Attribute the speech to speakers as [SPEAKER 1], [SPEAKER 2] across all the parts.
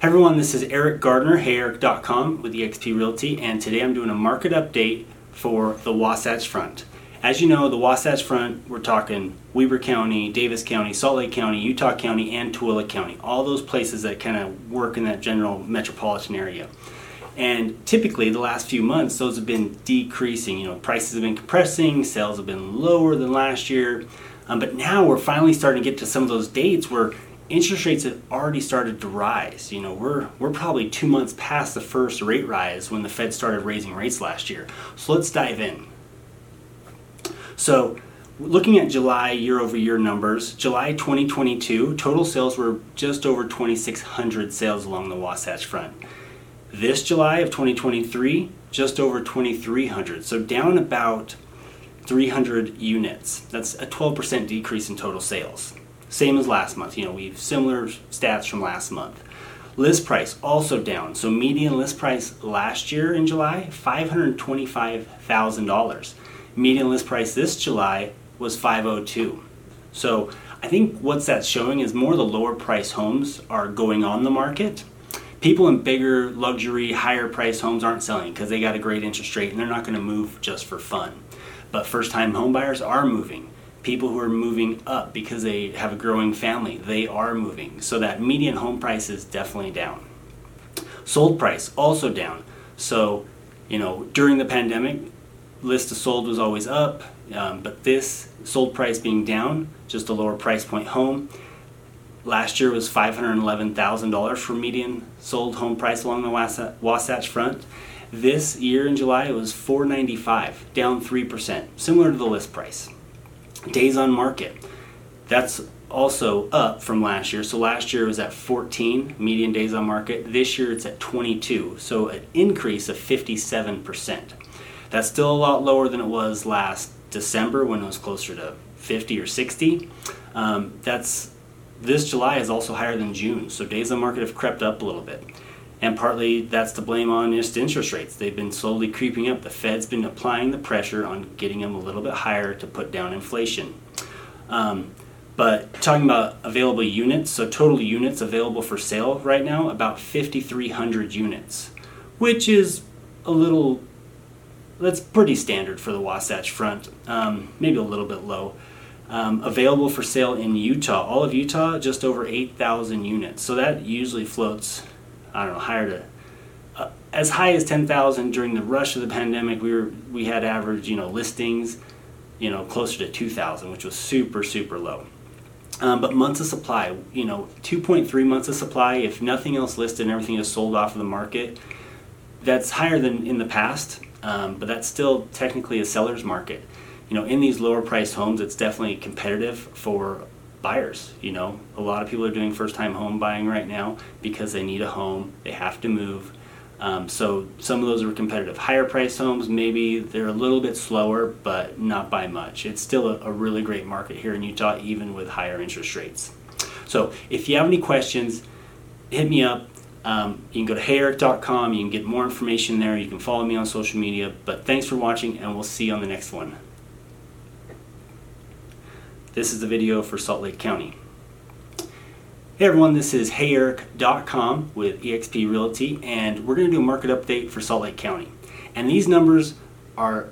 [SPEAKER 1] Everyone, this is Eric Gardiner, heyeric.com with eXp Realty, and today I'm doing a market update for the Wasatch Front. As you know, the Wasatch Front, we're talking Weber County, Davis County, Salt Lake County, Utah County, and Tooele County. All those places that kind of work in that general metropolitan area. And typically, the last few months, those have been decreasing. You know, prices have been compressing, sales have been lower than last year. Um, but now we're finally starting to get to some of those dates where interest rates have already started to rise. You know, we're we're probably two months past the first rate rise when the Fed started raising rates last year. So let's dive in. So, looking at July year over year numbers, July 2022 total sales were just over 2,600 sales along the Wasatch Front. This July of 2023, just over 2,300. So down about 300 units. That's a 12% decrease in total sales. Same as last month. You know, we've similar stats from last month. List price also down. So median list price last year in July, $525,000. Median list price this July was 502. So I think what's that showing is more the lower price homes are going on the market. People in bigger luxury, higher price homes aren't selling because they got a great interest rate and they're not going to move just for fun. But first time home buyers are moving. People who are moving up because they have a growing family, they are moving. So that median home price is definitely down. Sold price also down. So, you know, during the pandemic, list of sold was always up, um, but this sold price being down, just a lower price point home. Last year was $511,000 for median sold home price along the Wasatch Front. This year in July it was 495, down 3%, similar to the list price. Days on market. That's also up from last year. So last year it was at 14 median days on market. This year it's at 22. So an increase of 57%. That's still a lot lower than it was last December when it was closer to 50 or 60. Um, that's this July is also higher than June, so days on market have crept up a little bit. And partly that's to blame on just interest rates. They've been slowly creeping up. The Fed's been applying the pressure on getting them a little bit higher to put down inflation. Um, but talking about available units, so total units available for sale right now, about 5,300 units, which is a little that's pretty standard for the Wasatch Front, um, maybe a little bit low. Um, available for sale in Utah, all of Utah, just over 8,000 units. So that usually floats, I don't know, higher to uh, as high as 10,000 during the rush of the pandemic. We were we had average, you know, listings, you know, closer to 2,000, which was super super low. Um, but months of supply, you know, 2.3 months of supply. If nothing else listed and everything is sold off of the market, that's higher than in the past um, but that's still technically a seller's market. You know, in these lower priced homes, it's definitely competitive for buyers. You know, a lot of people are doing first time home buying right now because they need a home, they have to move. Um, so some of those are competitive. Higher priced homes, maybe they're a little bit slower, but not by much. It's still a, a really great market here in Utah, even with higher interest rates. So if you have any questions, hit me up. Um, you can go to heyeric.com. You can get more information there. You can follow me on social media. But thanks for watching, and we'll see you on the next one. This is the video for Salt Lake County. Hey everyone, this is heyeric.com with eXp Realty, and we're going to do a market update for Salt Lake County. And these numbers are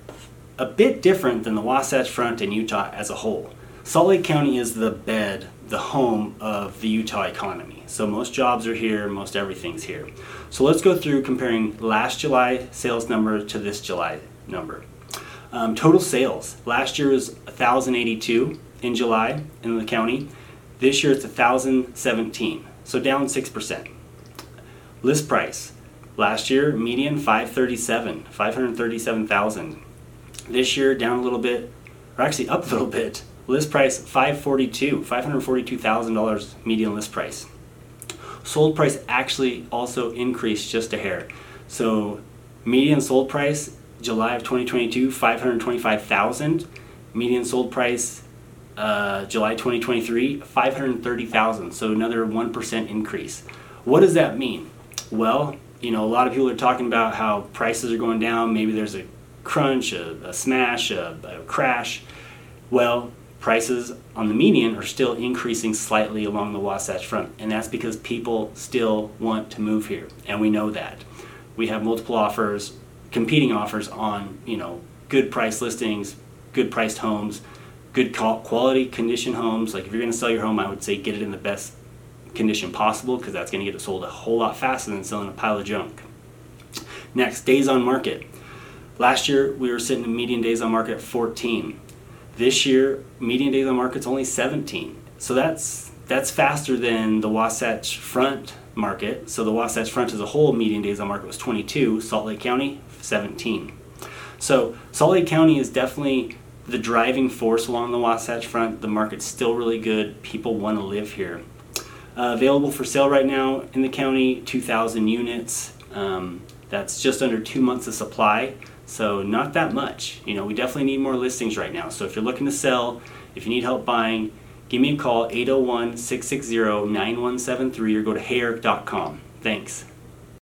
[SPEAKER 1] a bit different than the Wasatch Front and Utah as a whole. Salt Lake County is the bed, the home of the Utah economy. So most jobs are here, most everything's here. So let's go through comparing last July sales number to this July number. Um, total sales last year was 1,082 in July in the county. This year it's 1,017, so down 6%. List price last year median 537, 537,000. This year down a little bit, or actually up a little bit, List price 542, $542,000 median list price. Sold price actually also increased just a hair. So median sold price July of 2022 525,000. Median sold price uh, July 2023 530,000. So another 1% increase. What does that mean? Well, you know, a lot of people are talking about how prices are going down. Maybe there's a crunch, a, a smash, a, a crash. Well, prices on the median are still increasing slightly along the Wasatch Front, and that's because people still want to move here, and we know that. We have multiple offers, competing offers on you know good price listings, good priced homes, good quality condition homes. Like if you're going to sell your home, I would say get it in the best condition possible because that's going to get it sold a whole lot faster than selling a pile of junk. Next, days on market. Last year we were sitting in median days on market at 14. This year, median days on market is only 17. So that's that's faster than the Wasatch Front market. So the Wasatch Front as a whole, median days on market was 22. Salt Lake County, 17. So Salt Lake County is definitely the driving force along the Wasatch Front. The market's still really good. People want to live here. Uh, available for sale right now in the county, 2,000 units. Um, that's just under two months of supply. So not that much. You know, we definitely need more listings right now. So if you're looking to sell, if you need help buying, give me a call 801 660 9173 or go to heyeric.com. Thanks.